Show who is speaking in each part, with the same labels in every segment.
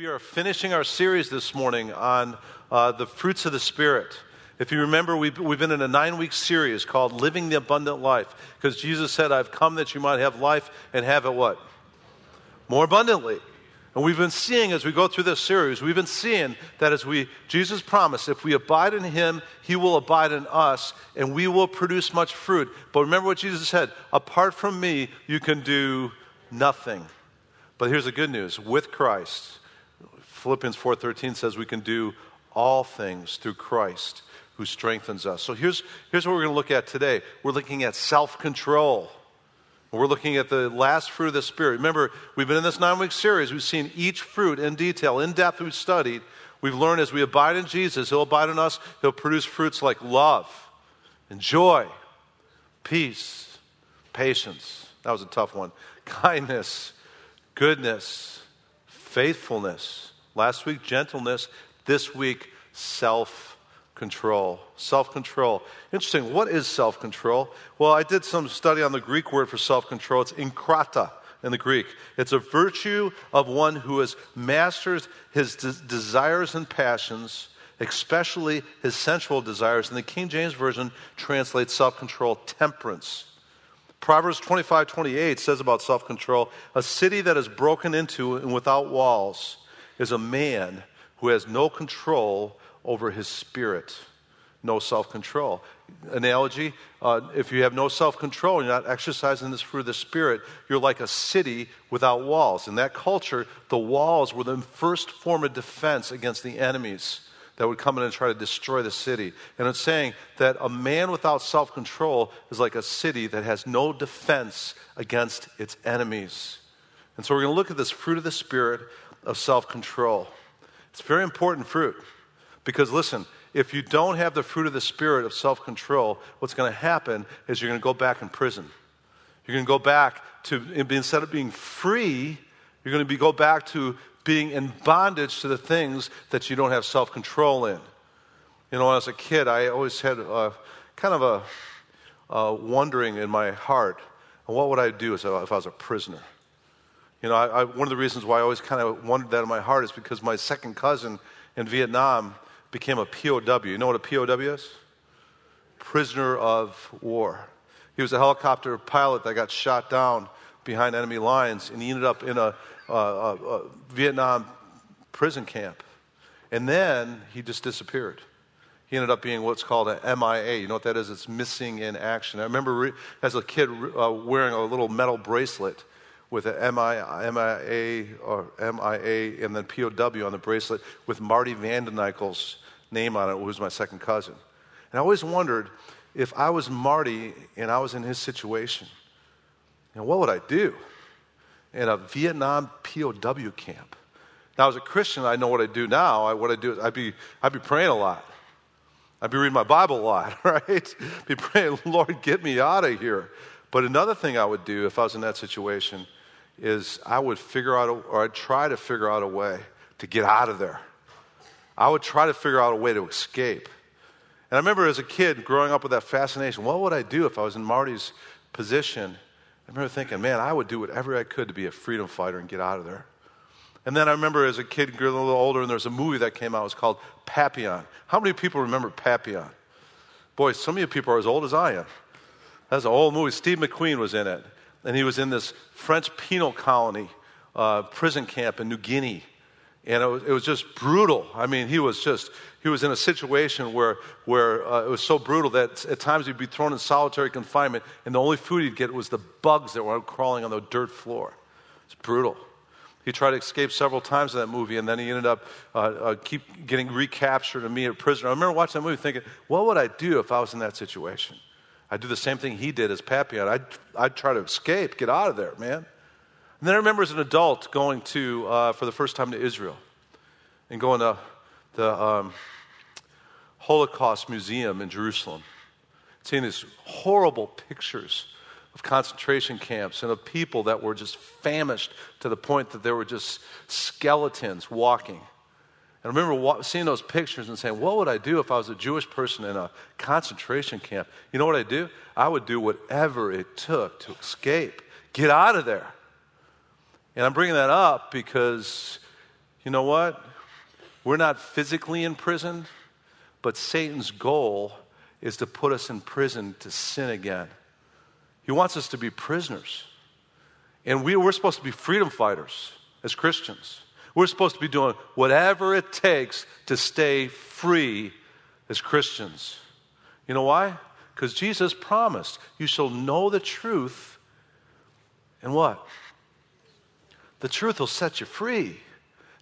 Speaker 1: We are finishing our series this morning on uh, the fruits of the Spirit. If you remember, we've, we've been in a nine week series called Living the Abundant Life because Jesus said, I've come that you might have life and have it what? More abundantly. And we've been seeing as we go through this series, we've been seeing that as we, Jesus promised, if we abide in Him, He will abide in us, and we will produce much fruit. But remember what Jesus said apart from me, you can do nothing. But here's the good news with Christ, Philippians 4:13 says we can do all things through Christ who strengthens us. So here's, here's what we're going to look at today. We're looking at self-control. We're looking at the last fruit of the Spirit. Remember, we've been in this nine week series. We've seen each fruit in detail, in depth, we've studied. We've learned as we abide in Jesus, He'll abide in us, He'll produce fruits like love and joy, peace, patience. That was a tough one. Kindness, goodness, faithfulness Last week, gentleness. This week, self control. Self control. Interesting. What is self control? Well, I did some study on the Greek word for self control. It's enkrata in the Greek. It's a virtue of one who has mastered his de- desires and passions, especially his sensual desires. And the King James Version translates self control temperance. Proverbs 25 28 says about self control a city that is broken into and without walls is a man who has no control over his spirit, no self control. Analogy uh, if you have no self control, you're not exercising this fruit of the Spirit, you're like a city without walls. In that culture, the walls were the first form of defense against the enemies that would come in and try to destroy the city. And it's saying that a man without self control is like a city that has no defense against its enemies. And so we're going to look at this fruit of the Spirit of self control. It's very important fruit because, listen, if you don't have the fruit of the Spirit of self control, what's going to happen is you're going to go back in prison. You're going to go back to, instead of being free, you're going to be, go back to being in bondage to the things that you don't have self control in. You know, as a kid, I always had a, kind of a, a wondering in my heart what would I do if I was a prisoner? You know, I, I, one of the reasons why I always kind of wondered that in my heart is because my second cousin in Vietnam became a POW. You know what a POW is? Prisoner of war. He was a helicopter pilot that got shot down behind enemy lines, and he ended up in a, a, a Vietnam prison camp. And then he just disappeared. He ended up being what's called an MIA. You know what that is? It's missing in action. I remember re- as a kid uh, wearing a little metal bracelet with an MIA or MIA and then POW on the bracelet with Marty Vandeneykel's name on it, who was my second cousin. And I always wondered if I was Marty and I was in his situation, you know, what would I do in a Vietnam POW camp? Now, as a Christian, I know what I do now. I, what I do is I'd be, I'd be praying a lot. I'd be reading my Bible a lot, right? Be praying, Lord, get me out of here. But another thing I would do if I was in that situation is I would figure out, a, or I'd try to figure out a way to get out of there. I would try to figure out a way to escape. And I remember as a kid growing up with that fascination what would I do if I was in Marty's position? I remember thinking, man, I would do whatever I could to be a freedom fighter and get out of there. And then I remember as a kid, getting a little older, and there was a movie that came out. It was called Papillon. How many people remember Papillon? Boy, some of you people are as old as I am. That's an old movie. Steve McQueen was in it and he was in this French penal colony uh, prison camp in New Guinea. And it was, it was, just brutal. I mean, he was just, he was in a situation where, where uh, it was so brutal that at times he'd be thrown in solitary confinement, and the only food he'd get was the bugs that were crawling on the dirt floor. It's brutal. He tried to escape several times in that movie, and then he ended up uh, uh, keep getting recaptured and being a prisoner. I remember watching that movie thinking, what would I do if I was in that situation? I'd do the same thing he did as Papillon. I'd, I'd try to escape, get out of there, man. And then I remember as an adult going to, uh, for the first time to Israel and going to the um, Holocaust Museum in Jerusalem, seeing these horrible pictures of concentration camps and of people that were just famished to the point that they were just skeletons walking. And I remember seeing those pictures and saying, What would I do if I was a Jewish person in a concentration camp? You know what I'd do? I would do whatever it took to escape, get out of there. And I'm bringing that up because You know what? We're not physically imprisoned, but Satan's goal is to put us in prison to sin again. He wants us to be prisoners. And we, we're supposed to be freedom fighters as Christians. We're supposed to be doing whatever it takes to stay free as Christians. You know why? Because Jesus promised, You shall know the truth, and what? The truth will set you free.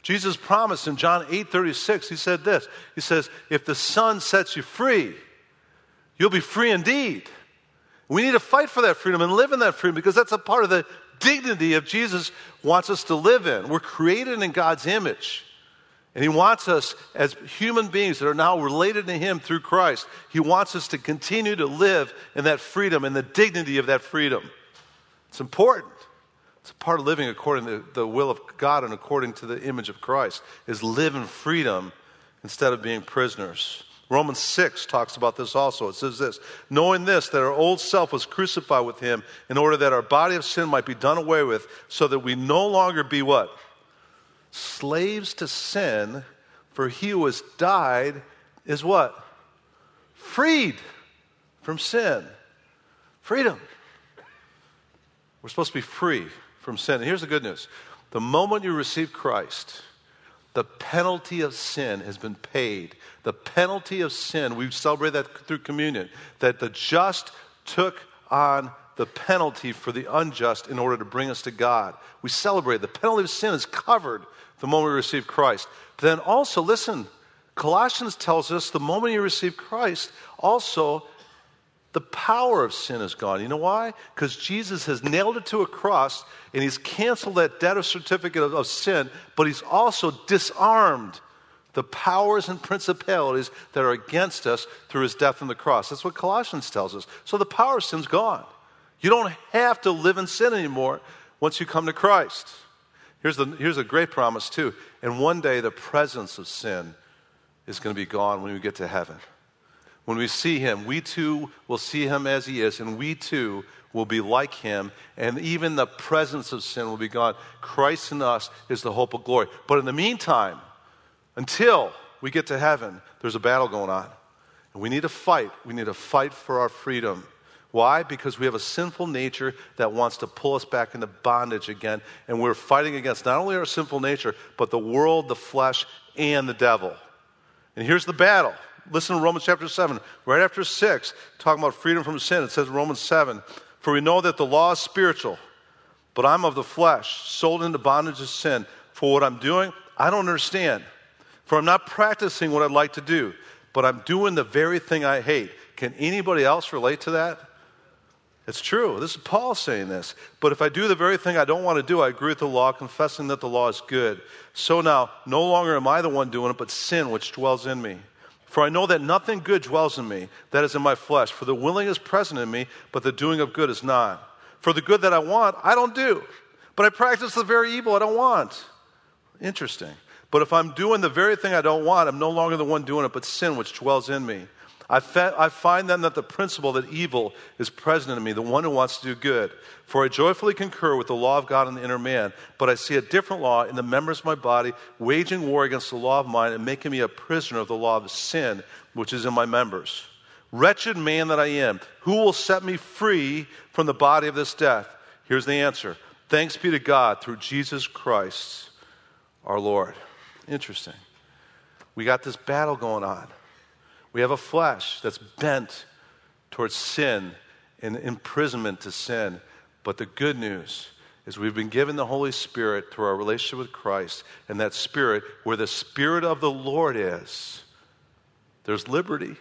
Speaker 1: Jesus promised in John 8 36, He said this He says, If the Son sets you free, you'll be free indeed. We need to fight for that freedom and live in that freedom because that's a part of the dignity of Jesus wants us to live in. We're created in God's image. And He wants us as human beings that are now related to Him through Christ, He wants us to continue to live in that freedom and the dignity of that freedom. It's important. It's a part of living according to the will of God and according to the image of Christ, is live in freedom instead of being prisoners. Romans 6 talks about this also. It says this Knowing this, that our old self was crucified with him in order that our body of sin might be done away with, so that we no longer be what? Slaves to sin, for he who has died is what? Freed from sin. Freedom. We're supposed to be free from sin. And here's the good news the moment you receive Christ, the penalty of sin has been paid. The penalty of sin, we celebrate that through communion, that the just took on the penalty for the unjust in order to bring us to God. We celebrate. The penalty of sin is covered the moment we receive Christ. But then also, listen, Colossians tells us the moment you receive Christ, also the power of sin is gone. You know why? Because Jesus has nailed it to a cross and he's canceled that debt of certificate of, of, sin, but he's also disarmed the powers and principalities that are against us through his death on the cross. That's what Colossians tells us. So the power of sin's gone. You don't have to live in sin anymore once you come to Christ. Here's, the, here's a great promise, too. And one day the presence of sin is going to be gone when we get to heaven. When we see him, we too will see him as he is, and we too will be like him, and even the presence of sin will be gone. Christ in us is the hope of glory. But in the meantime, until we get to heaven, there's a battle going on. And we need to fight. We need to fight for our freedom. Why? Because we have a sinful nature that wants to pull us back into bondage again. And we're fighting against not only our sinful nature, but the world, the flesh, and the devil. And here's the battle Listen to Romans chapter 7, right after 6, talking about freedom from sin. It says in Romans 7 For we know that the law is spiritual, but I'm of the flesh, sold into bondage of sin. For what I'm doing, I don't understand. For I'm not practicing what I'd like to do, but I'm doing the very thing I hate. Can anybody else relate to that? It's true. This is Paul saying this. But if I do the very thing I don't want to do, I agree with the law, confessing that the law is good. So now, no longer am I the one doing it, but sin which dwells in me. For I know that nothing good dwells in me, that is in my flesh. For the willing is present in me, but the doing of good is not. For the good that I want, I don't do. But I practice the very evil I don't want. Interesting. But if I'm doing the very thing I don't want, I'm no longer the one doing it, but sin which dwells in me. I, fe- I find then that the principle that evil is present in me, the one who wants to do good. For I joyfully concur with the law of God in the inner man, but I see a different law in the members of my body, waging war against the law of mine and making me a prisoner of the law of sin, which is in my members. Wretched man that I am, who will set me free from the body of this death? Here's the answer Thanks be to God through Jesus Christ our Lord. Interesting. We got this battle going on. We have a flesh that's bent towards sin and imprisonment to sin. But the good news is we've been given the Holy Spirit through our relationship with Christ, and that Spirit, where the Spirit of the Lord is, there's liberty,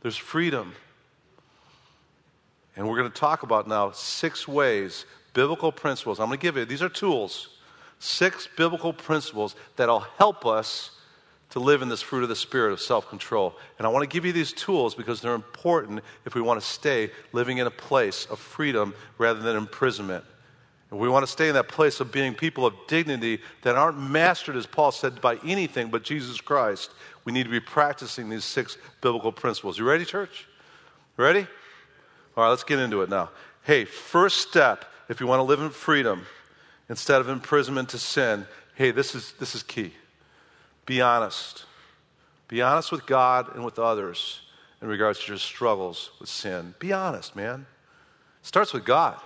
Speaker 1: there's freedom. And we're going to talk about now six ways, biblical principles. I'm going to give you, these are tools, six biblical principles that'll help us to live in this fruit of the Spirit of self control. And I want to give you these tools because they're important if we want to stay living in a place of freedom rather than imprisonment. And we want to stay in that place of being people of dignity that aren't mastered, as Paul said, by anything but Jesus Christ. We need to be practicing these six biblical principles. You ready, church? Ready? All right, let's get into it now. Hey, first step if you want to live in freedom instead of imprisonment to sin, hey, this is, this is key. Be honest. Be honest with God and with others in regards to your struggles with sin. Be honest, man. It starts with God.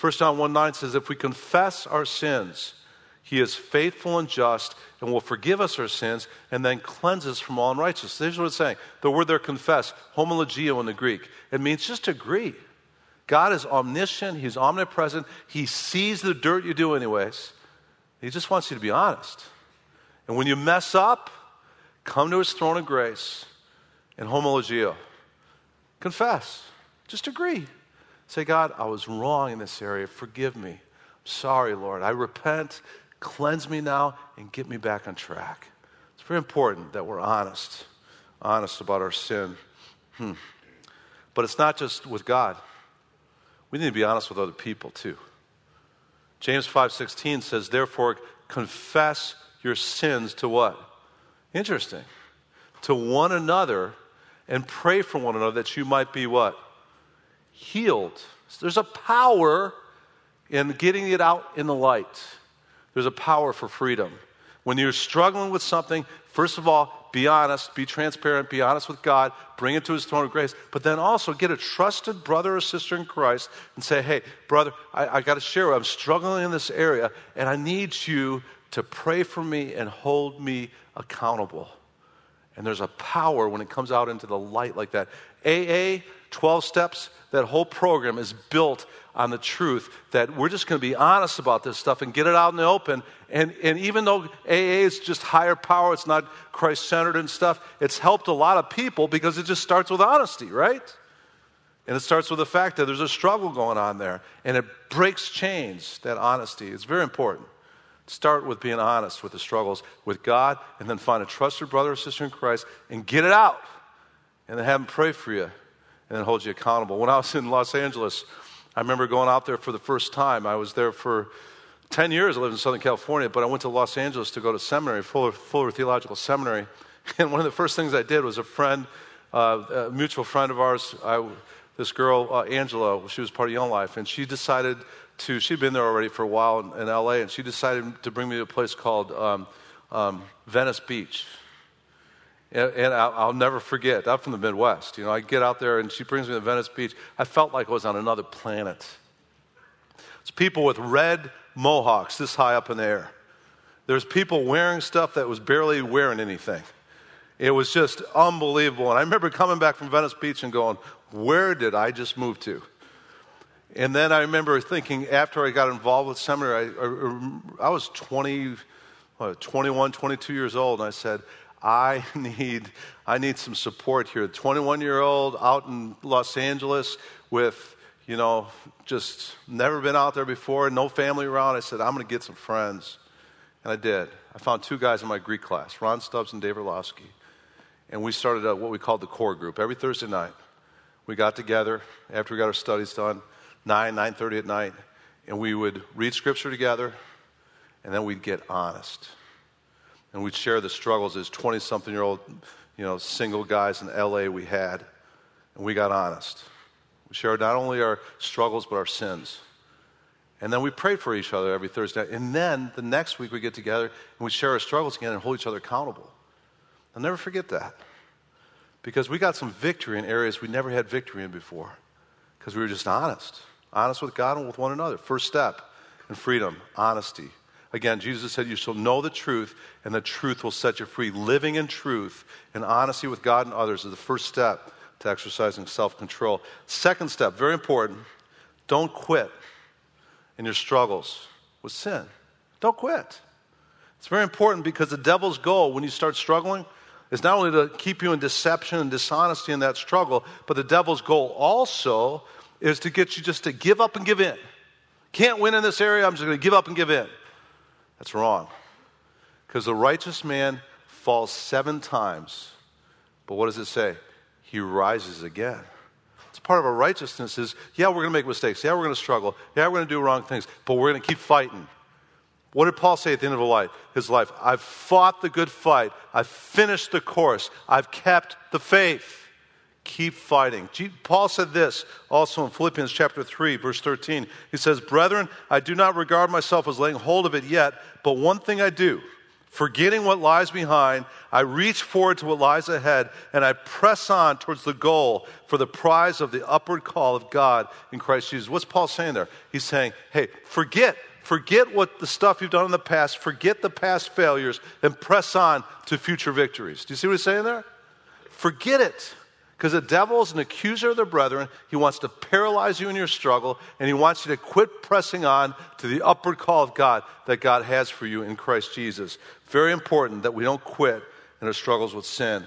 Speaker 1: 1 John 1 9 says, If we confess our sins, he is faithful and just and will forgive us our sins and then cleanse us from all unrighteousness. Here's what it's saying. The word there, confess, homologeo in the Greek, it means just agree. God is omniscient, He's omnipresent, He sees the dirt you do, anyways. He just wants you to be honest. And when you mess up, come to His throne of grace and homologeo. Confess. Just agree. Say, God, I was wrong in this area. Forgive me. I'm sorry, Lord. I repent. Cleanse me now and get me back on track. It's very important that we're honest, honest about our sin. Hmm. But it's not just with God. We need to be honest with other people too. James 5:16 says, "Therefore confess your sins to what?" Interesting. To one another and pray for one another that you might be what? Healed. So there's a power in getting it out in the light. There's a power for freedom. When you're struggling with something, first of all, be honest, be transparent, be honest with God, bring it to His throne of grace, but then also get a trusted brother or sister in Christ and say, hey, brother, I, I got to share, I'm struggling in this area, and I need you to pray for me and hold me accountable. And there's a power when it comes out into the light like that. AA, 12 steps, that whole program is built on the truth that we're just going to be honest about this stuff and get it out in the open. And, and even though AA is just higher power, it's not Christ centered and stuff, it's helped a lot of people because it just starts with honesty, right? And it starts with the fact that there's a struggle going on there. And it breaks chains, that honesty. It's very important. Start with being honest with the struggles with God, and then find a trusted brother or sister in Christ and get it out. And then have them pray for you and then hold you accountable. When I was in Los Angeles, I remember going out there for the first time. I was there for 10 years. I lived in Southern California, but I went to Los Angeles to go to seminary, Fuller, Fuller Theological Seminary. And one of the first things I did was a friend, uh, a mutual friend of ours, I, this girl, uh, Angela, she was part of Young Life, and she decided to, she'd been there already for a while in, in LA, and she decided to bring me to a place called um, um, Venice Beach. And, and I'll, I'll, never forget, I'm from the Midwest. You know, I get out there and she brings me to Venice Beach. I felt like I was on another planet. It's people with red mohawks this high up in the air. There's people wearing stuff that was barely wearing anything. It was just unbelievable. And I remember coming back from Venice Beach and going, Where did I just move to? And then I remember thinking after I got involved with seminary, I, I, I was 20, what, 21, 22 years old, and I said, I need, I need some support here. 21 year old out in Los Angeles with, you know, just never been out there before, no family around. I said, I'm going to get some friends. And I did. I found two guys in my Greek class, Ron Stubbs and Dave Orlowski. And we started a, what we called the core group. Every Thursday night, we got together after we got our studies done 9, 9.30 at night, and we would read scripture together, and then we'd get honest. And we'd share the struggles as 20-something year old, you know, single guys in L.A. we had, and we got honest. We shared not only our struggles, but our sins. And then we prayed for each other every Thursday night. And then the next week we get together and we share our struggles again and hold each other accountable. I'll never forget that. Because we got some victory in areas we never had victory in before. Because we were just honest honest with God and with one another. First step in freedom, honesty. Again, Jesus said, You shall know the truth, and the truth will set you free. Living in truth and honesty with God and others is the first step to exercising self control. Second step, very important, don't quit in your struggles with sin. Don't quit. It's very important because the devil's goal when you start struggling is not only to keep you in deception and dishonesty in that struggle, but the devil's goal also is to get you just to give up and give in. Can't win in this area, I'm just going to give up and give in. That's wrong. Because the righteous man falls seven times. But what does it say? He rises again. It's part of our righteousness is, yeah, we're going to make mistakes. Yeah, we're going to struggle. Yeah, we're going to do wrong things. But we're going to keep fighting. What did Paul say at the end of his life? I've fought the good fight. I've finished the course. I've kept the faith. Keep fighting. Paul said this also in Philippians chapter 3, verse 13. He says, Brethren, I do not regard myself as laying hold of it yet, but one thing I do, forgetting what lies behind, I reach forward to what lies ahead, and I press on towards the goal for the prize of the upward call of God in Christ Jesus. What's Paul saying there? He's saying, Hey, forget Forget what the stuff you've done in the past, forget the past failures, and press on to future victories. Do you see what he's saying there? Forget it. Because the devil is an accuser of the brethren. He wants to paralyze you in your struggle, and he wants you to quit pressing on to the upward call of God that God has for you in Christ Jesus. Very important that we don't quit in our struggles with sin.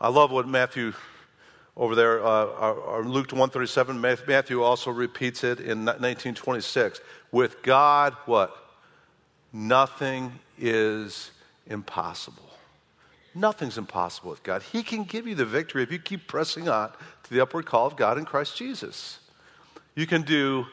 Speaker 1: I love what Matthew over there, uh, Luke 137, Matthew also repeats it in 1926. With God, what? Nothing is impossible. Nothing's impossible with God. He can give you the victory if you keep pressing on to the upward call of God in Christ Jesus. You can do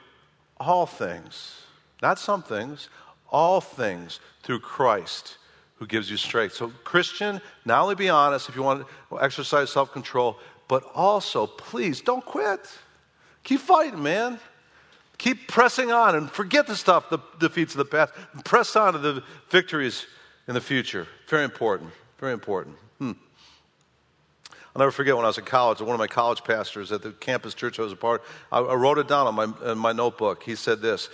Speaker 1: all things, not some things, all things through Christ who gives you strength. So, Christian, not only be honest if you want to exercise self control, but also, please don't quit. Keep fighting, man. Keep pressing on and forget the stuff, the defeats of the past. Press on to the victories in the future. Very important. Very important. Hmm. I'll never forget when I was in college, one of my college pastors at the campus church I was a part I, I wrote it down on my, in my notebook. He said this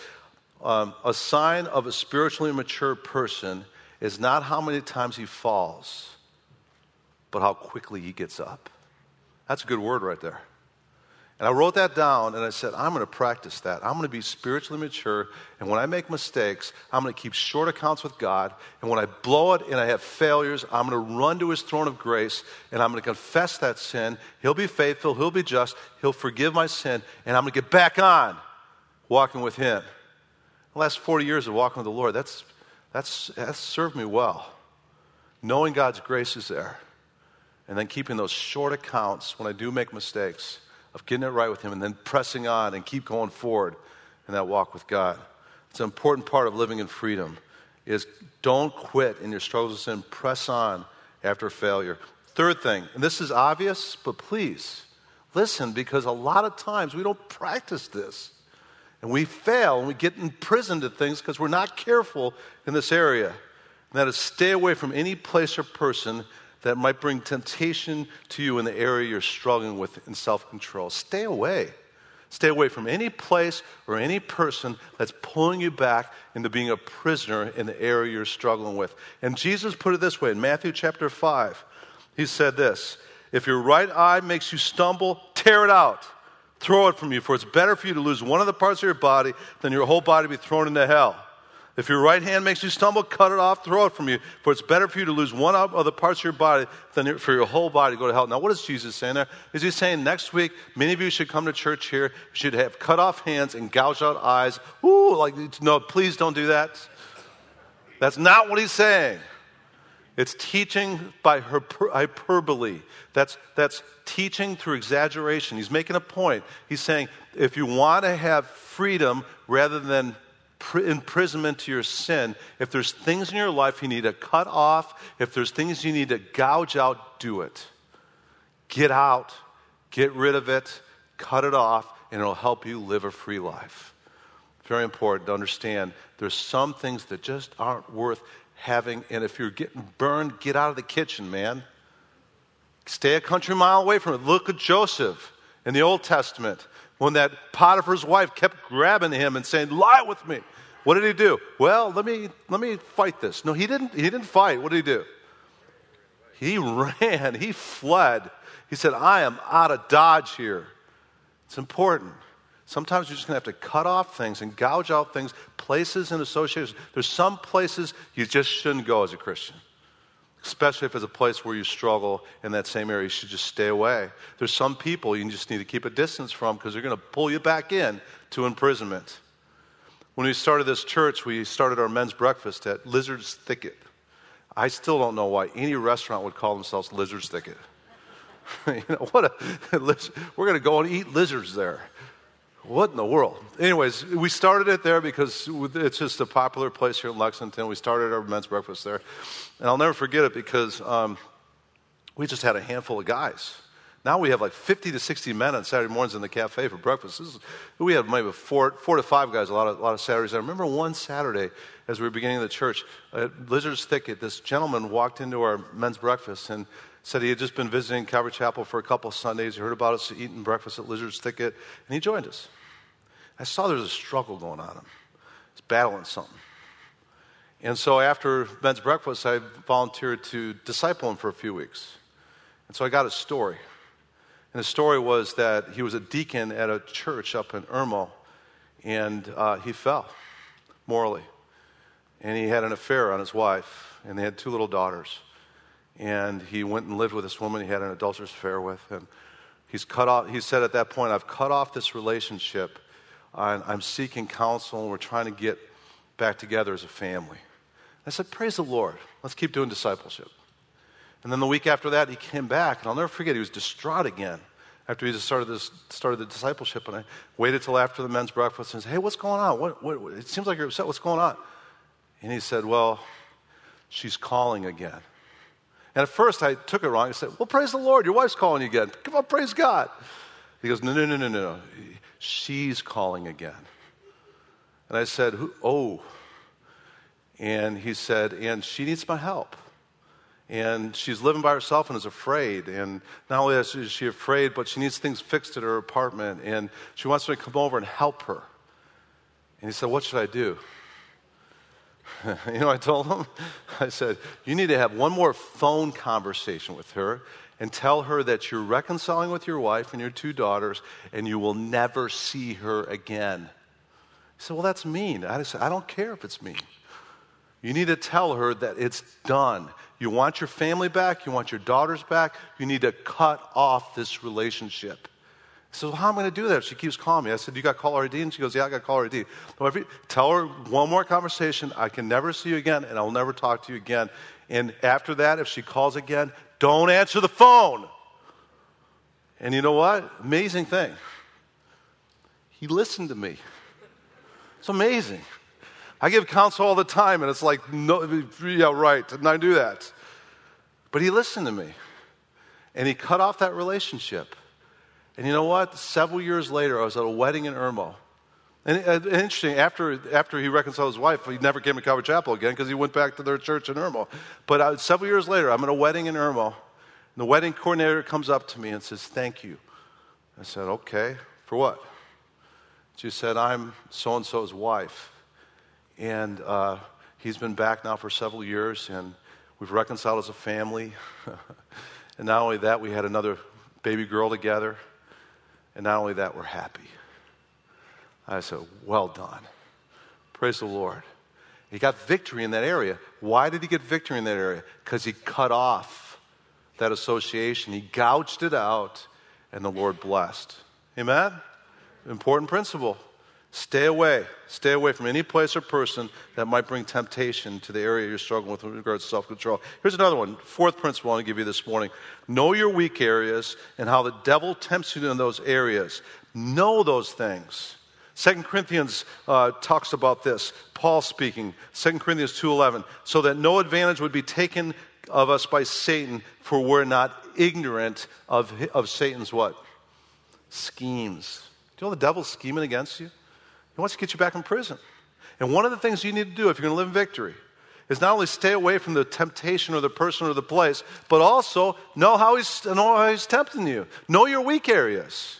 Speaker 1: um, A sign of a spiritually mature person is not how many times he falls, but how quickly he gets up. That's a good word right there. And I wrote that down and I said, I'm going to practice that. I'm going to be spiritually mature. And when I make mistakes, I'm going to keep short accounts with God. And when I blow it and I have failures, I'm going to run to his throne of grace and I'm going to confess that sin. He'll be faithful, he'll be just, he'll forgive my sin, and I'm going to get back on walking with him. The last 40 years of walking with the Lord, that's, that's, that's served me well. Knowing God's grace is there. And then keeping those short accounts when I do make mistakes of getting it right with Him and then pressing on and keep going forward in that walk with God. It's an important part of living in freedom is don't quit in your struggles with sin. Press on after failure. Third thing, and this is obvious, but please listen because a lot of times we don't practice this. And we fail and we get imprisoned at things because we're not careful in this area. And that is stay away from any place or person that might bring temptation to you in the area you're struggling with in self control. Stay away. Stay away from any place or any person that's pulling you back into being a prisoner in the area you're struggling with. And Jesus put it this way in Matthew chapter 5. He said this If your right eye makes you stumble, tear it out. Throw it from you, for it's better for you to lose one of the parts of your body than your whole body be thrown into hell. If your right hand makes you stumble, cut it off, throw it from you. For it's better for you to lose one of the parts of your body than for your whole body to go to hell. Now, what is Jesus saying there? Is he saying next week, many of you should come to church here, should have cut off hands and gouge out eyes? Ooh, like, no, please don't do that. That's not what he's saying. It's teaching by hyperbole. That's, that's teaching through exaggeration. He's making a point. He's saying if you want to have freedom rather than imprisonment to your sin, if there's things in your life you need to cut off, if there's things you need to gouge out, do it. Get out, get rid of it, cut it off, and it'll help you live a free life. Very important to understand there's some things that just aren't worth having, and if you're getting burned, get out of the kitchen, man. Stay a country mile away from it. Look at Joseph in the Old Testament when that Potiphar's wife kept grabbing him and saying, Lie with me. What did he do? Well, let me, let me fight this. No, he didn't, he didn't fight. What did he do? He ran, he fled. He said, I am out of Dodge here. It's important. Sometimes you're just going to have to cut off things and gouge out things, places and associations. There's some places you just shouldn't go as a Christian especially if it's a place where you struggle in that same area, you should just stay away. There's some people you just need to keep a distance from because they're going to pull you back in to imprisonment. When we started this church, we started our men's breakfast at Lizard's Thicket. I still don't know why any restaurant would call themselves Lizard's Thicket. you know, what a, we're going to go and eat lizards there. What in the world? Anyways, we started it there because it's just a popular place here in Lexington. We started our men's breakfast there. And I'll never forget it because um, we just had a handful of guys. Now we have like 50 to 60 men on Saturday mornings in the cafe for breakfast. Is, we have maybe four, four to five guys a lot of, a lot of Saturdays. I remember one Saturday as we were beginning the church at Lizard's Thicket, this gentleman walked into our men's breakfast and said he had just been visiting Calvary Chapel for a couple of Sundays. He heard about us eating breakfast at Lizard's Thicket, and he joined us. I saw there was a struggle going on. Him. He's battling something. And so after men's breakfast, I volunteered to disciple him for a few weeks. And so I got his story. And his story was that he was a deacon at a church up in Irmo, and uh, he fell morally. And he had an affair on his wife, and they had two little daughters and he went and lived with this woman he had an adulterous affair with. And he's cut off, he said at that point, I've cut off this relationship. I'm, I'm seeking counsel, and we're trying to get back together as a family. I said, Praise the Lord. Let's keep doing discipleship. And then the week after that, he came back, and I'll never forget, he was distraught again after he just started, this, started the discipleship. And I waited till after the men's breakfast and said, Hey, what's going on? What, what, it seems like you're upset. What's going on? And he said, Well, she's calling again. And at first I took it wrong. I said, Well, praise the Lord. Your wife's calling you again. Come on, praise God. He goes, No, no, no, no, no. She's calling again. And I said, Oh. And he said, And she needs my help. And she's living by herself and is afraid. And not only is she afraid, but she needs things fixed at her apartment. And she wants me to come over and help her. And he said, What should I do? you know, I told him, I said, you need to have one more phone conversation with her and tell her that you're reconciling with your wife and your two daughters and you will never see her again. He said, Well, that's mean. I said, I don't care if it's mean. You need to tell her that it's done. You want your family back, you want your daughters back, you need to cut off this relationship. Says, Well, how am I going to do that? She keeps calling me. I said, You got caller ID? And she goes, Yeah, I got to call caller ID. tell her one more conversation. I can never see you again, and I'll never talk to you again. And after that, if she calls again, don't answer the phone. And you know what? Amazing thing. He listened to me. It's amazing. I give counsel all the time, and it's like, no, yeah, right, and I do that. But he listened to me, and he cut off that relationship. And you know what? Several years later, I was at a wedding in Irmo. And, and interesting, after, after he reconciled his wife, he never came to Calvary Chapel again because he went back to their church in Irmo. But uh, several years later, I'm at a wedding in Irmo. And the wedding coordinator comes up to me and says, Thank you. I said, Okay, for what? She said, I'm so and so's wife. And uh, he's been back now for several years, and we've reconciled as a family. and not only that, we had another baby girl together. And not only that, we're happy. I said, Well done. Praise the Lord. He got victory in that area. Why did he get victory in that area? Because he cut off that association, he gouged it out, and the Lord blessed. Amen? Important principle. Stay away. Stay away from any place or person that might bring temptation to the area you're struggling with in regards to self control. Here's another one. Fourth principle I want to give you this morning know your weak areas and how the devil tempts you in those areas. Know those things. Second Corinthians uh, talks about this. Paul speaking, Second Corinthians 2.11, so that no advantage would be taken of us by Satan, for we're not ignorant of, of Satan's what? Schemes. Do you know the devil's scheming against you? He wants to get you back in prison. And one of the things you need to do if you're going to live in victory is not only stay away from the temptation or the person or the place, but also know how he's, know how he's tempting you. Know your weak areas.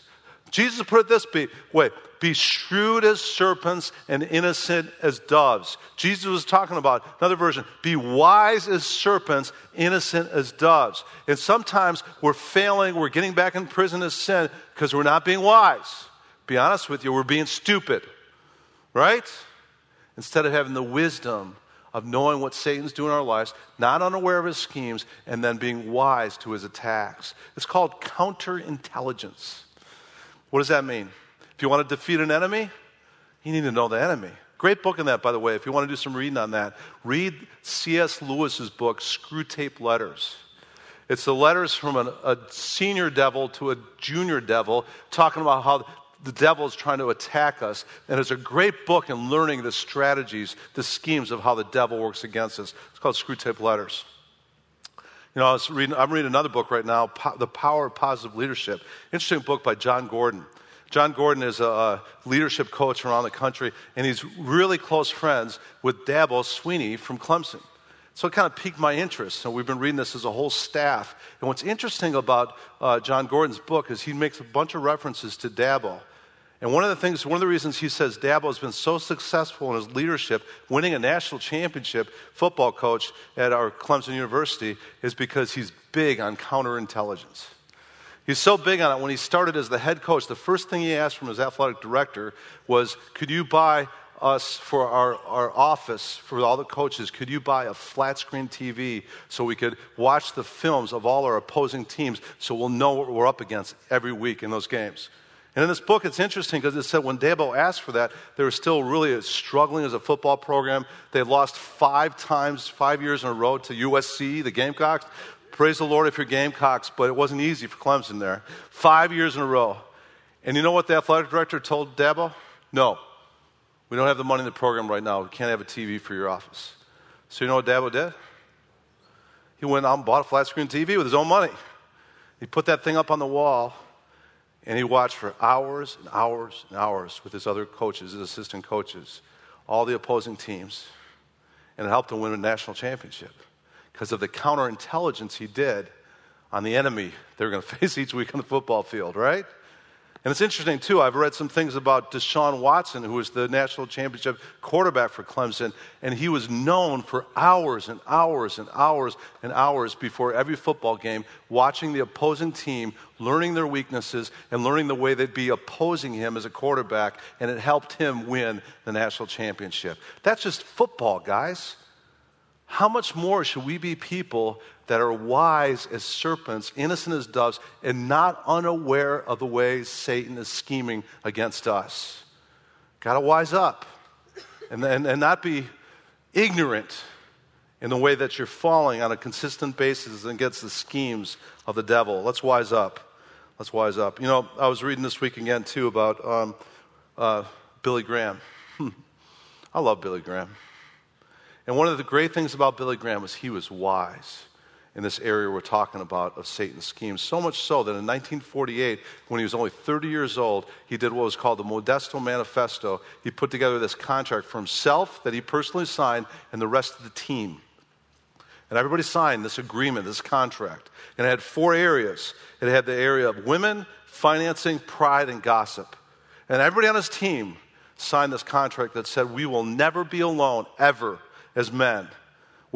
Speaker 1: Jesus put it this way be shrewd as serpents and innocent as doves. Jesus was talking about another version be wise as serpents, innocent as doves. And sometimes we're failing, we're getting back in prison as sin because we're not being wise. Be honest with you, we're being stupid right? Instead of having the wisdom of knowing what Satan's doing in our lives, not unaware of his schemes, and then being wise to his attacks. It's called counterintelligence. What does that mean? If you want to defeat an enemy, you need to know the enemy. Great book in that, by the way. If you want to do some reading on that, read C.S. Lewis's book, Screwtape Letters. It's the letters from an, a senior devil to a junior devil talking about how the devil is trying to attack us. And it's a great book in learning the strategies, the schemes of how the devil works against us. It's called Screwtape Letters. You know, I was reading, I'm reading another book right now, The Power of Positive Leadership. Interesting book by Jon Gordon. Jon Gordon is a leadership coach around the country, and he's really close friends with Dabo Swinney from Clemson. So it kind of piqued my interest. So we've been reading this as a whole staff. And what's interesting about uh, Jon Gordon's book is he makes a bunch of references to Dabo. And one of the things, one of the reasons he says Dabo has been so successful in his leadership, winning a national championship football coach at our Clemson University, is because he's big on counterintelligence. He's so big on it. When he started as the head coach, the first thing he asked from his athletic director was, Could you buy us for our, our office, for all the coaches, could you buy a flat screen TV so we could watch the films of all our opposing teams so we'll know what we're up against every week in those games? And in this book, it's interesting because it said when Dabo asked for that, they were still really struggling as a football program. They lost five times, five years in a row to USC, the Gamecocks. Praise the Lord if you're Gamecocks, but it wasn't easy for Clemson there. Five years in a row. And you know what the athletic director told Dabo? No, we don't have the money in the program right now. We can't have a TV for your office. So you know what Dabo did? He went out and bought a flat screen TV with his own money. He put that thing up on the wall and he watched for hours and hours and hours with his other coaches, his assistant coaches, all the opposing teams. And it helped him win a national championship because of the counterintelligence he did on the enemy they were going to face each week on the football field, right? And it's interesting, too. I've read some things about Deshaun Watson, who was the national championship quarterback for Clemson, and he was known for hours and hours and hours and hours before every football game, watching the opposing team, learning their weaknesses, and learning the way they'd be opposing him as a quarterback, and it helped him win the national championship. That's just football, guys. How much more should we be people that are wise as serpents, innocent as doves, and not unaware of the ways Satan is scheming against us? Got to wise up and, and, and not be ignorant in the way that you're falling on a consistent basis against the schemes of the devil. Let's wise up. Let's wise up. You know, I was reading this week again, too, about um, uh, Billy Graham. Hmm. I love Billy Graham. And one of the great things about Billy Graham was he was wise in this area we're talking about of Satan's schemes. So much so that in 1948, when he was only 30 years old, he did what was called the Modesto Manifesto. He put together this contract for himself that he personally signed and the rest of the team. And everybody signed this agreement, this contract. And it had four areas it had the area of women, financing, pride, and gossip. And everybody on his team signed this contract that said, We will never be alone, ever as men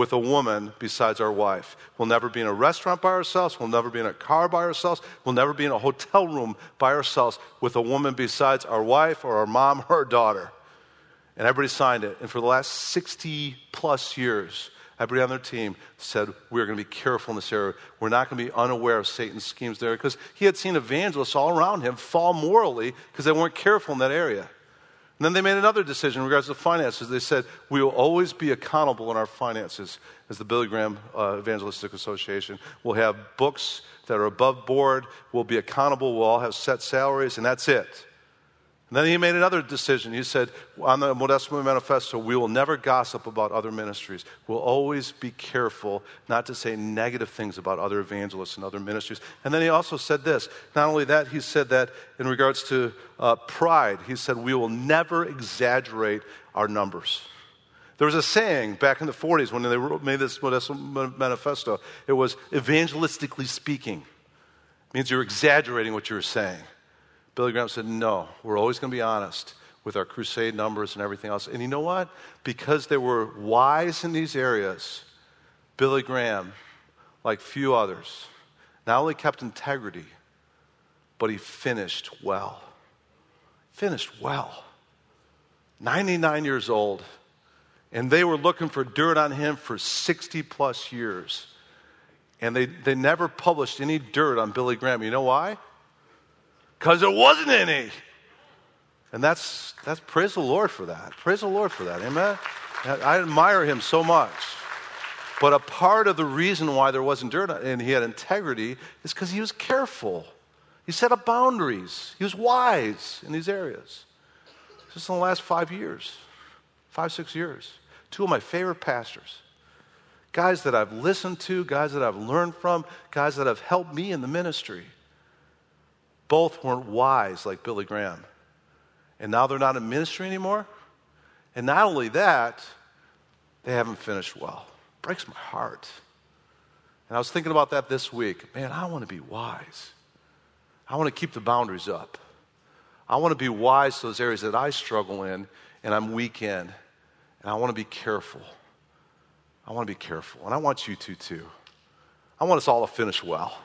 Speaker 1: with a woman besides our wife. We'll never be in a restaurant by ourselves. We'll never be in a car by ourselves. We'll never be in a hotel room by ourselves with a woman besides our wife or our mom or our daughter. And everybody signed it. And for the last 60 plus years, everybody on their team said, We're going to be careful in this area. We're not going to be unaware of Satan's schemes there. Because he had seen evangelists all around him fall morally because they weren't careful in that area. And then they made another decision in regards to finances. They said, We will always be accountable in our finances as the Billy Graham uh, Evangelistic Association. We'll have books that are above board. We'll be accountable. We'll all have set salaries, and that's it. And then he made another decision. He said, on the Modesto Manifesto, we will never gossip about other ministries. We'll always be careful not to say negative things about other evangelists and other ministries. And then he also said this. Not only that, he said that in regards to uh, pride, he said, we will never exaggerate our numbers. There was a saying back in the 40s when they made this Modesto Manifesto. It was evangelistically speaking. It means you're exaggerating what you're saying. Billy Graham said, No, we're always going to be honest with our crusade numbers and everything else. And you know what? Because they were wise in these areas, Billy Graham, like few others, not only kept integrity, but he finished well. Finished well. 99 years old. And they were looking for dirt on him for 60 plus years. And they, they never published any dirt on Billy Graham. You know why? Because there wasn't any. And that's, that's praise the Lord for that. Praise the Lord for that. Amen. I admire him so much. But a part of the reason why there wasn't dirt and he had integrity is because he was careful. He set up boundaries. He was wise in these areas. Just in the last five years, five, six years, two of my favorite pastors guys that I've listened to, guys that I've learned from, guys that have helped me in the ministry. Both weren't wise like Billy Graham. And now they're not in ministry anymore. And not only that, they haven't finished well. It breaks my heart. And I was thinking about that this week. Man, I want to be wise. I want to keep the boundaries up. I want to be wise to those areas that I struggle in and I'm weak in. And I want to be careful. I want to be careful. And I want you to too. I want us all to finish well.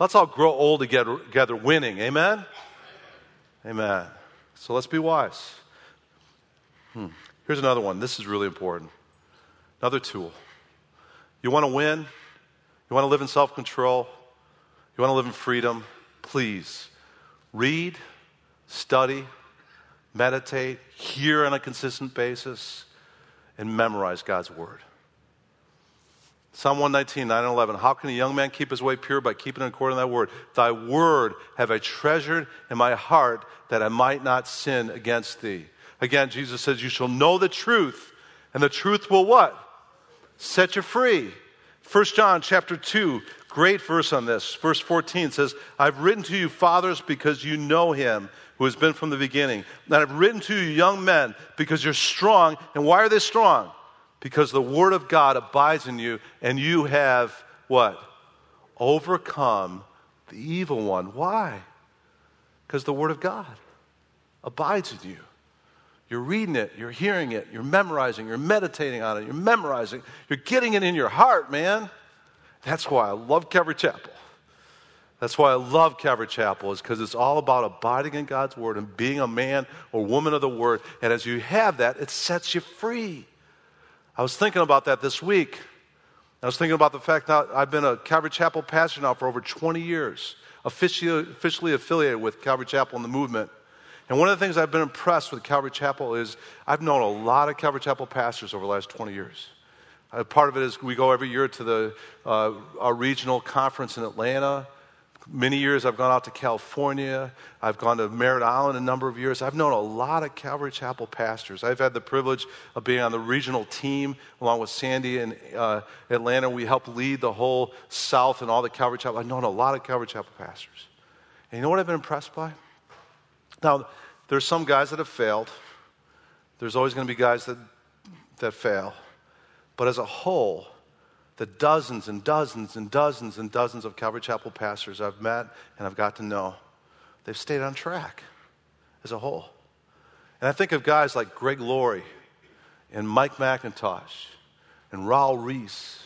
Speaker 1: Let's all grow old together, together winning. Amen? Amen. So let's be wise. Hmm. Here's another one. This is really important. Another tool. You want to win? You want to live in self control? You want to live in freedom? Please read, study, meditate, hear on a consistent basis, and memorize God's Word. Psalm 119, 9 and 11. How can a young man keep his way pure? By keeping it according to thy word. Thy word have I treasured in my heart that I might not sin against thee. Again, Jesus says, You shall know the truth, and the truth will what? Set you free. 1 John chapter 2, great verse on this. Verse 14 says, I've written to you, fathers, because you know him who has been from the beginning. And I've written to you, young men, because you're strong. And why are they strong? Because the word of God abides in you, and you have what? Overcome the evil one. Why? Because the word of God abides in you. You're reading it, you're hearing it, you're memorizing, you're meditating on it, you're memorizing, you're getting it in your heart, man. That's why I love Calvary Chapel. That's why I love Calvary Chapel, is because it's all about abiding in God's Word and being a man or woman of the Word. And as you have that, it sets you free. I was thinking about that this week. I was thinking about the fact that I've been a Calvary Chapel pastor now for over 20 years, officially, officially affiliated with Calvary Chapel and the movement. And one of the things I've been impressed with Calvary Chapel is I've known a lot of Calvary Chapel pastors over the last 20 years. Part of it is we go every year to the, uh, our regional conference in Atlanta. Many years I've gone out to California. I've gone to Merritt Island a number of years. I've known a lot of Calvary Chapel pastors. I've had the privilege of being on the regional team along with Sandy in uh, Atlanta. We help lead the whole South and all the Calvary Chapel. I've known a lot of Calvary Chapel pastors. And you know what I've been impressed by? Now, there's some guys that have failed. There's always going to be guys that, that fail. But as a whole, the dozens and dozens and dozens and dozens of Calvary Chapel pastors I've met and I've got to know, they've stayed on track as a whole. And I think of guys like Greg Laurie and Mike MacIntosh and Raul Ries.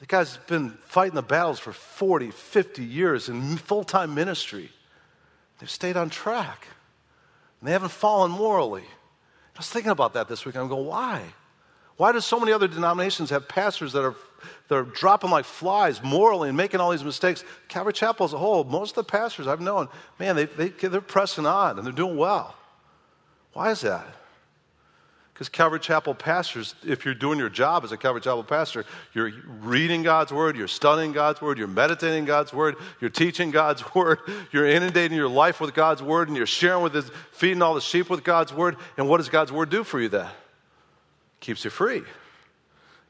Speaker 1: The guys have been fighting the battles for 40, 50 years in full time ministry. They've stayed on track. And they haven't fallen morally. I was thinking about that this week. I'm going, why? Why do so many other denominations have pastors that are, that are dropping like flies morally and making all these mistakes? Calvary Chapel as a whole, most of the pastors I've known, man, they, they, they're pressing on and they're doing well. Why is that? Because Calvary Chapel pastors, if you're doing your job as a Calvary Chapel pastor, you're reading God's Word, you're studying God's Word, you're meditating God's Word, you're teaching God's Word, you're inundating your life with God's Word, and you're sharing with His, feeding all the sheep with God's Word. And what does God's Word do for you then? Keeps you free,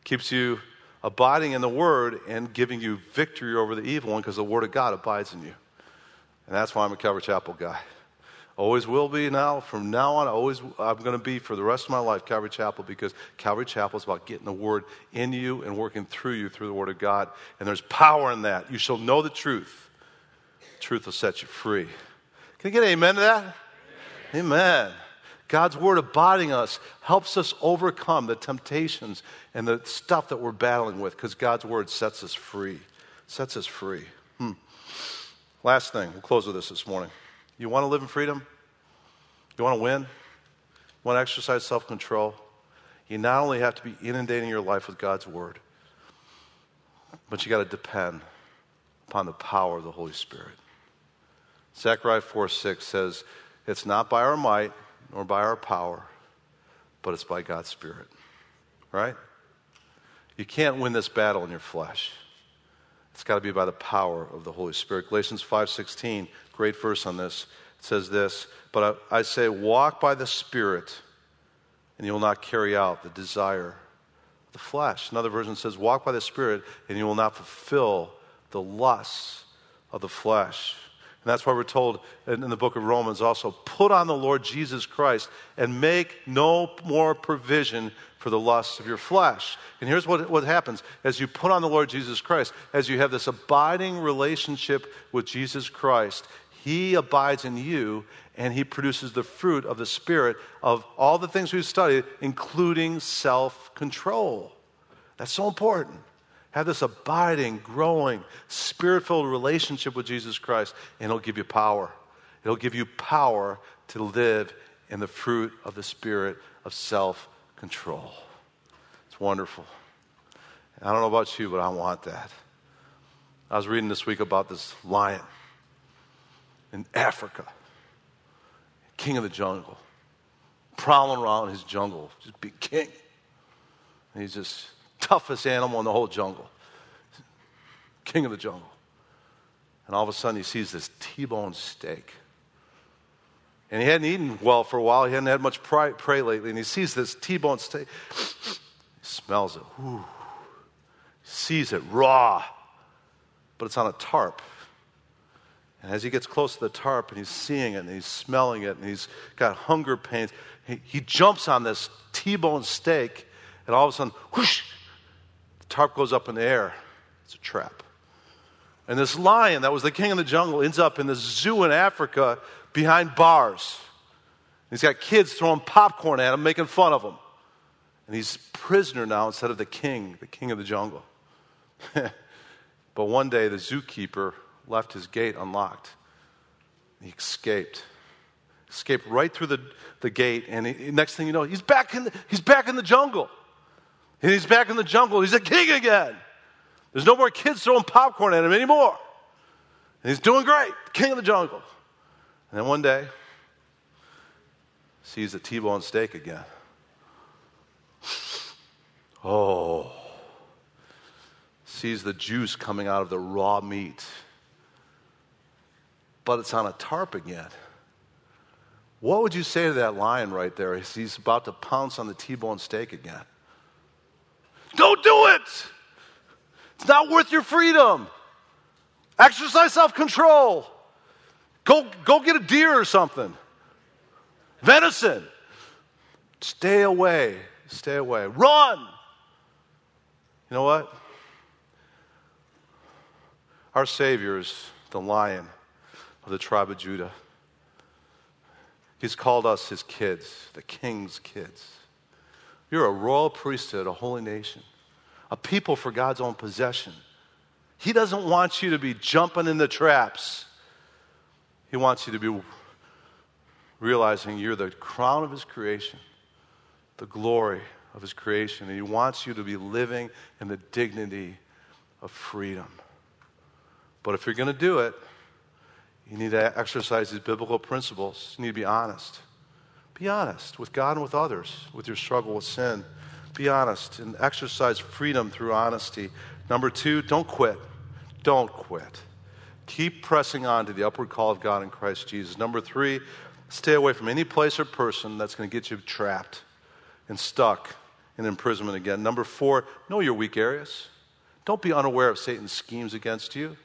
Speaker 1: keeps you abiding in the Word and giving you victory over the evil one because the Word of God abides in you. And that's why I'm a Calvary Chapel guy. Always will be now. From now on, always I'm going to be for the rest of my life Calvary Chapel because Calvary Chapel is about getting the Word in you and working through you through the Word of God. And there's power in that. You shall know the truth. Truth will set you free. Can you get amen to that? Amen. amen. God's Word abiding us helps us overcome the temptations and the stuff that we're battling with because God's Word sets us free. Sets us free. Hmm. Last thing, we'll close with this this morning. You want to live in freedom? You want to win? You want to exercise self control? You not only have to be inundating your life with God's Word, but you got to depend upon the power of the Holy Spirit. Zechariah 4 6 says, It's not by our might nor by our power, but it's by God's Spirit. Right? You can't win this battle in your flesh. It's got to be by the power of the Holy Spirit. Galatians 5:16 Great verse on this. It says this, but I, I say, walk by the Spirit, and you'll not carry out the desire of the flesh. Another version says, Walk by the Spirit, and you will not fulfill the lusts of the flesh. And that's why we're told in, in the book of Romans also put on the Lord Jesus Christ and make no more provision for the lusts of your flesh. And here's what, what happens as you put on the Lord Jesus Christ, as you have this abiding relationship with Jesus Christ, He abides in you and He produces the fruit of the Spirit of all the things we've studied, including self control. That's so important. Have this abiding, growing, spirit filled relationship with Jesus Christ, and He'll give you power. It'll give you power to live in the fruit of the Spirit of self control. It's wonderful. I don't know about you, but I want that. I was reading this week about this lion in Africa, king of the jungle, prowling around his jungle, just be king. And he's just toughest animal in the whole jungle, king of the jungle. And all of a sudden, he sees this T bone steak. And he hadn't eaten well for a while. He hadn't had much prey, lately. And he sees this T bone steak. He smells it. Ooh. Sees it raw, but it's on a tarp. And as he gets close to the tarp and he's seeing it and he's smelling it and he's got hunger pains, he, he jumps on this T bone steak and all of a sudden, whoosh, tarp goes up in the air. It's a trap. And this lion that was the king of the jungle ends up in this zoo in Africa behind bars. He's got kids throwing popcorn at him, making fun of him. And he's prisoner now instead of the king, the king of the jungle. but one day the zookeeper left his gate unlocked. He escaped. Escaped right through the, the gate, and he, next thing you know, he's back, in the, he's back in the jungle. And he's back in the jungle. He's a king again. There's no more kids throwing popcorn at him anymore. And he's doing great, king of the jungle. And then one day, sees a T-bone steak again. Oh. Sees the juice coming out of the raw meat. But it's on a tarp again. What would you say to that lion right there as he's about to pounce on the T-bone steak again? Don't do it! It's not worth your freedom. Exercise self control. Go, go get a deer or something. Venison. Stay away. Stay away. Run. You know what? Our Savior is the lion of the tribe of Judah. He's called us his kids, the king's kids. You're a royal priesthood, a holy nation, a people for God's own possession. He doesn't want you to be jumping in the traps he wants you to be realizing you're the crown of His creation, the glory of His creation, and He wants you to be living in the dignity of freedom. But if you're going to do it, you need to exercise these biblical principles. You need to be honest. Be honest with God and with others, with your struggle with sin. Be honest and exercise freedom through honesty. Number two, don't quit. Don't quit. Keep pressing on to the upward call of God in Christ Jesus. Number three, stay away from any place or person that's going to get you trapped and stuck in imprisonment again. Number four, know your weak areas. Don't be unaware of Satan's schemes against you.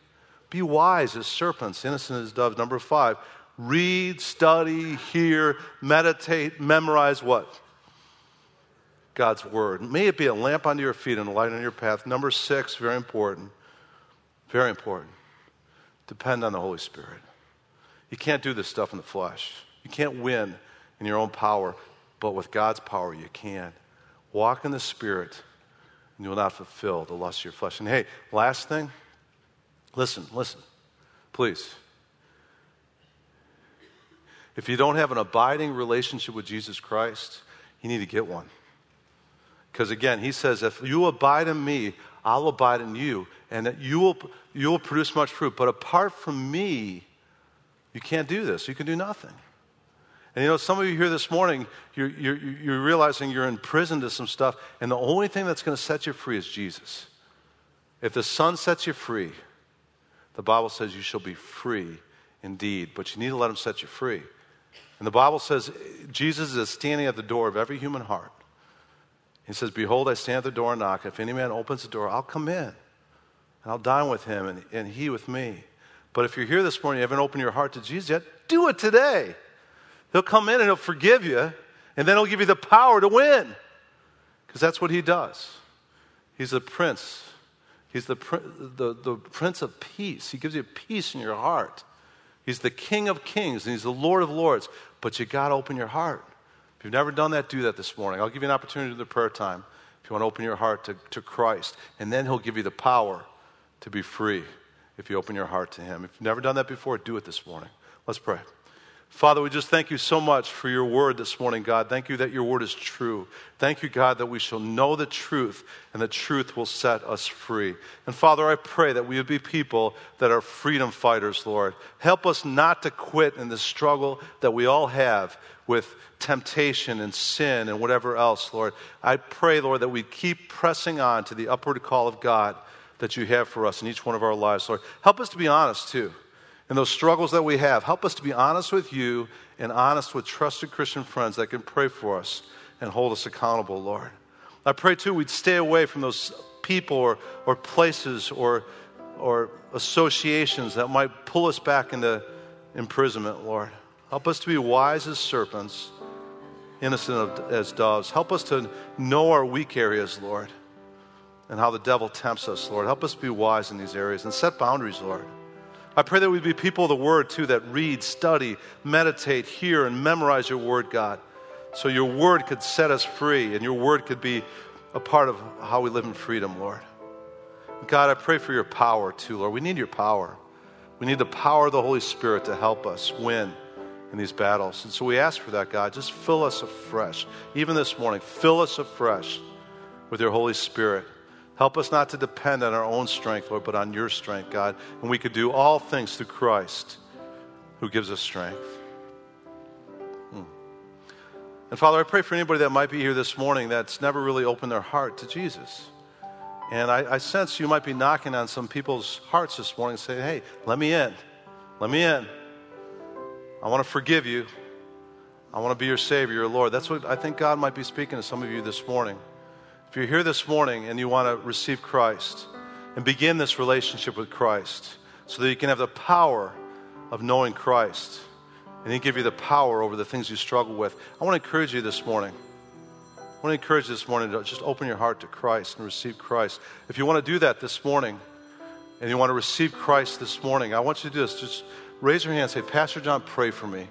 Speaker 1: Be wise as serpents, innocent as doves. Number five, read, study, hear, meditate, memorize what? God's word. May it be a lamp unto your feet and a light on your path. Number six, very important. Very important. Depend on the Holy Spirit. You can't do this stuff in the flesh. You can't win in your own power, but with God's power, you can. Walk in the Spirit, and you will not fulfill the lust of your flesh. And hey, last thing, listen, listen, please. If you don't have an abiding relationship with Jesus Christ, you need to get one. Because again, he says, if you abide in me, I'll abide in you, and that you will, you will produce much fruit. But apart from me, you can't do this. You can do nothing. And you know, some of you here this morning, you're, you're, you're realizing you're in prison to some stuff, and the only thing that's going to set you free is Jesus. If the Son sets you free, the Bible says you shall be free indeed, but you need to let Him set you free. And the Bible says Jesus is standing at the door of every human heart. He says, Behold, I stand at the door and knock. If any man opens the door, I'll come in and I'll dine with him and, and he with me. But if you're here this morning, you haven't opened your heart to Jesus yet, do it today. He'll come in and he'll forgive you, and then he'll give you the power to win. Because that's what he does. He's the prince. He's the, the, the prince of peace. He gives you peace in your heart. He's the king of kings, and he's the lord of lords. But you got to open your heart. If you've never done that, do that this morning. I'll give you an opportunity to the prayer time if you want to open your heart to, to Christ. And then he'll give you the power to be free if you open your heart to him. If you've never done that before, do it this morning. Let's pray. Father, we just thank you so much for your word this morning, God. Thank you that your word is true. Thank you, God, that we shall know the truth and the truth will set us free. And Father, I pray that we would be people that are freedom fighters, Lord. Help us not to quit in the struggle that we all have with temptation and sin and whatever else, Lord. I pray, Lord, that we keep pressing on to the upward call of God that you have for us in each one of our lives, Lord. Help us to be honest, too and those struggles that we have. Help us to be honest with you and honest with trusted Christian friends that can pray for us and hold us accountable, Lord. I pray too we'd stay away from those people or, or places or, or associations that might pull us back into imprisonment, Lord. Help us to be wise as serpents, innocent as doves. Help us to know our weak areas, Lord, and how the devil tempts us, Lord. Help us be wise in these areas and set boundaries, Lord. I pray that we'd be people of the Word, too, that read, study, meditate, hear, and memorize your Word, God. So your Word could set us free and your Word could be a part of how we live in freedom, Lord. God, I pray for your power, too, Lord. We need your power. We need the power of the Holy Spirit to help us win in these battles. And so we ask for that, God. Just fill us afresh. Even this morning, fill us afresh with your Holy Spirit. Help us not to depend on our own strength, Lord, but on your strength, God. And we could do all things through Christ who gives us strength. Hmm. And Father, I pray for anybody that might be here this morning that's never really opened their heart to Jesus. And I, I sense you might be knocking on some people's hearts this morning saying, hey, let me in. Let me in. I want to forgive you. I want to be your Savior, your Lord. That's what I think God might be speaking to some of you this morning. If you're here this morning and you want to receive Christ and begin this relationship with Christ so that you can have the power of knowing Christ and He give you the power over the things you struggle with, I want to encourage you this morning. I want to encourage you this morning to just open your heart to Christ and receive Christ. If you want to do that this morning and you want to receive Christ this morning, I want you to do this. Just raise your hand and say, Pastor John, pray for me.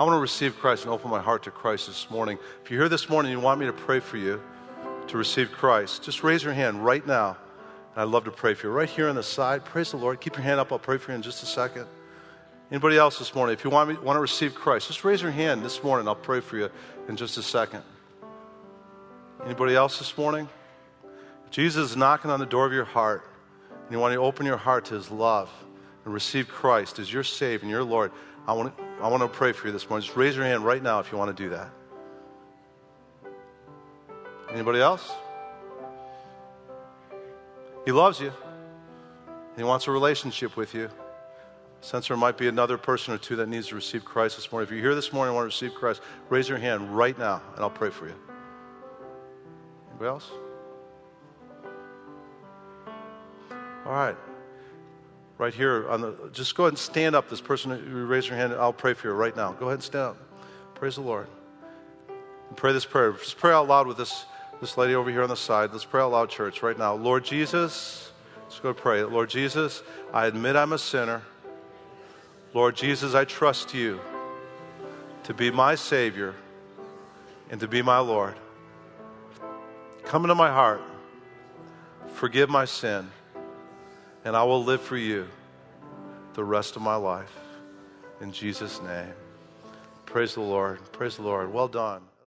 Speaker 1: I want to receive Christ and open my heart to Christ this morning. If you're here this morning and you want me to pray for you, to receive Christ, just raise your hand right now. And I'd love to pray for you. Right here on the side, praise the Lord. Keep your hand up. I'll pray for you in just a second. Anybody else this morning? If you want, me, want to receive Christ, just raise your hand this morning. I'll pray for you in just a second. Anybody else this morning? Jesus is knocking on the door of your heart and you want to open your heart to his love and receive Christ as your Savior and your Lord, I want, to, I want to pray for you this morning. Just raise your hand right now if you want to do that. Anybody else? He loves you. He wants a relationship with you. Since there might be another person or two that needs to receive Christ this morning. If you're here this morning and want to receive Christ, raise your hand right now and I'll pray for you. Anybody else? All right. Right here on the just go ahead and stand up. This person who raised your hand, I'll pray for you right now. Go ahead and stand up. Praise the Lord. And pray this prayer. Just pray out loud with this this lady over here on the side. Let's pray out loud, church, right now. Lord Jesus, let's go pray. Lord Jesus, I admit I'm a sinner. Lord Jesus, I trust you to be my Savior and to be my Lord. Come into my heart, forgive my sin, and I will live for you the rest of my life. In Jesus' name. Praise the Lord. Praise the Lord. Well done.